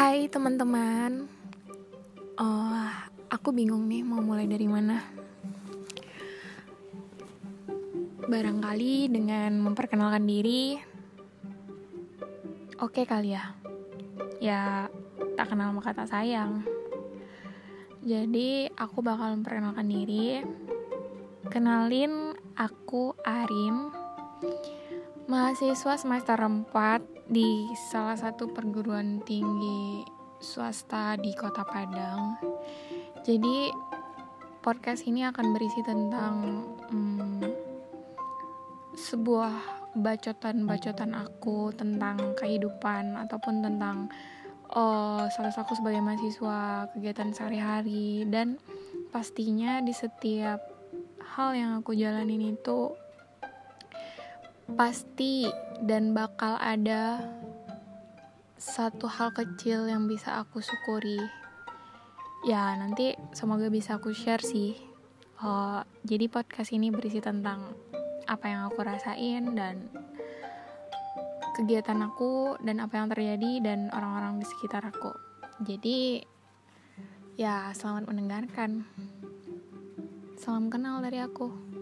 Hai teman-teman, oh aku bingung nih mau mulai dari mana. Barangkali dengan memperkenalkan diri, oke kali ya. Ya tak kenal maka tak sayang. Jadi aku bakal memperkenalkan diri. Kenalin aku Arin, mahasiswa semester 4 di salah satu perguruan tinggi swasta di Kota Padang. Jadi podcast ini akan berisi tentang hmm, sebuah bacotan-bacotan aku tentang kehidupan ataupun tentang salah satu sebagai mahasiswa kegiatan sehari-hari dan pastinya di setiap hal yang aku jalanin itu pasti dan bakal ada satu hal kecil yang bisa aku syukuri. Ya, nanti semoga bisa aku share sih. Uh, jadi podcast ini berisi tentang apa yang aku rasain dan kegiatan aku dan apa yang terjadi dan orang-orang di sekitar aku. Jadi ya selamat mendengarkan. Salam kenal dari aku.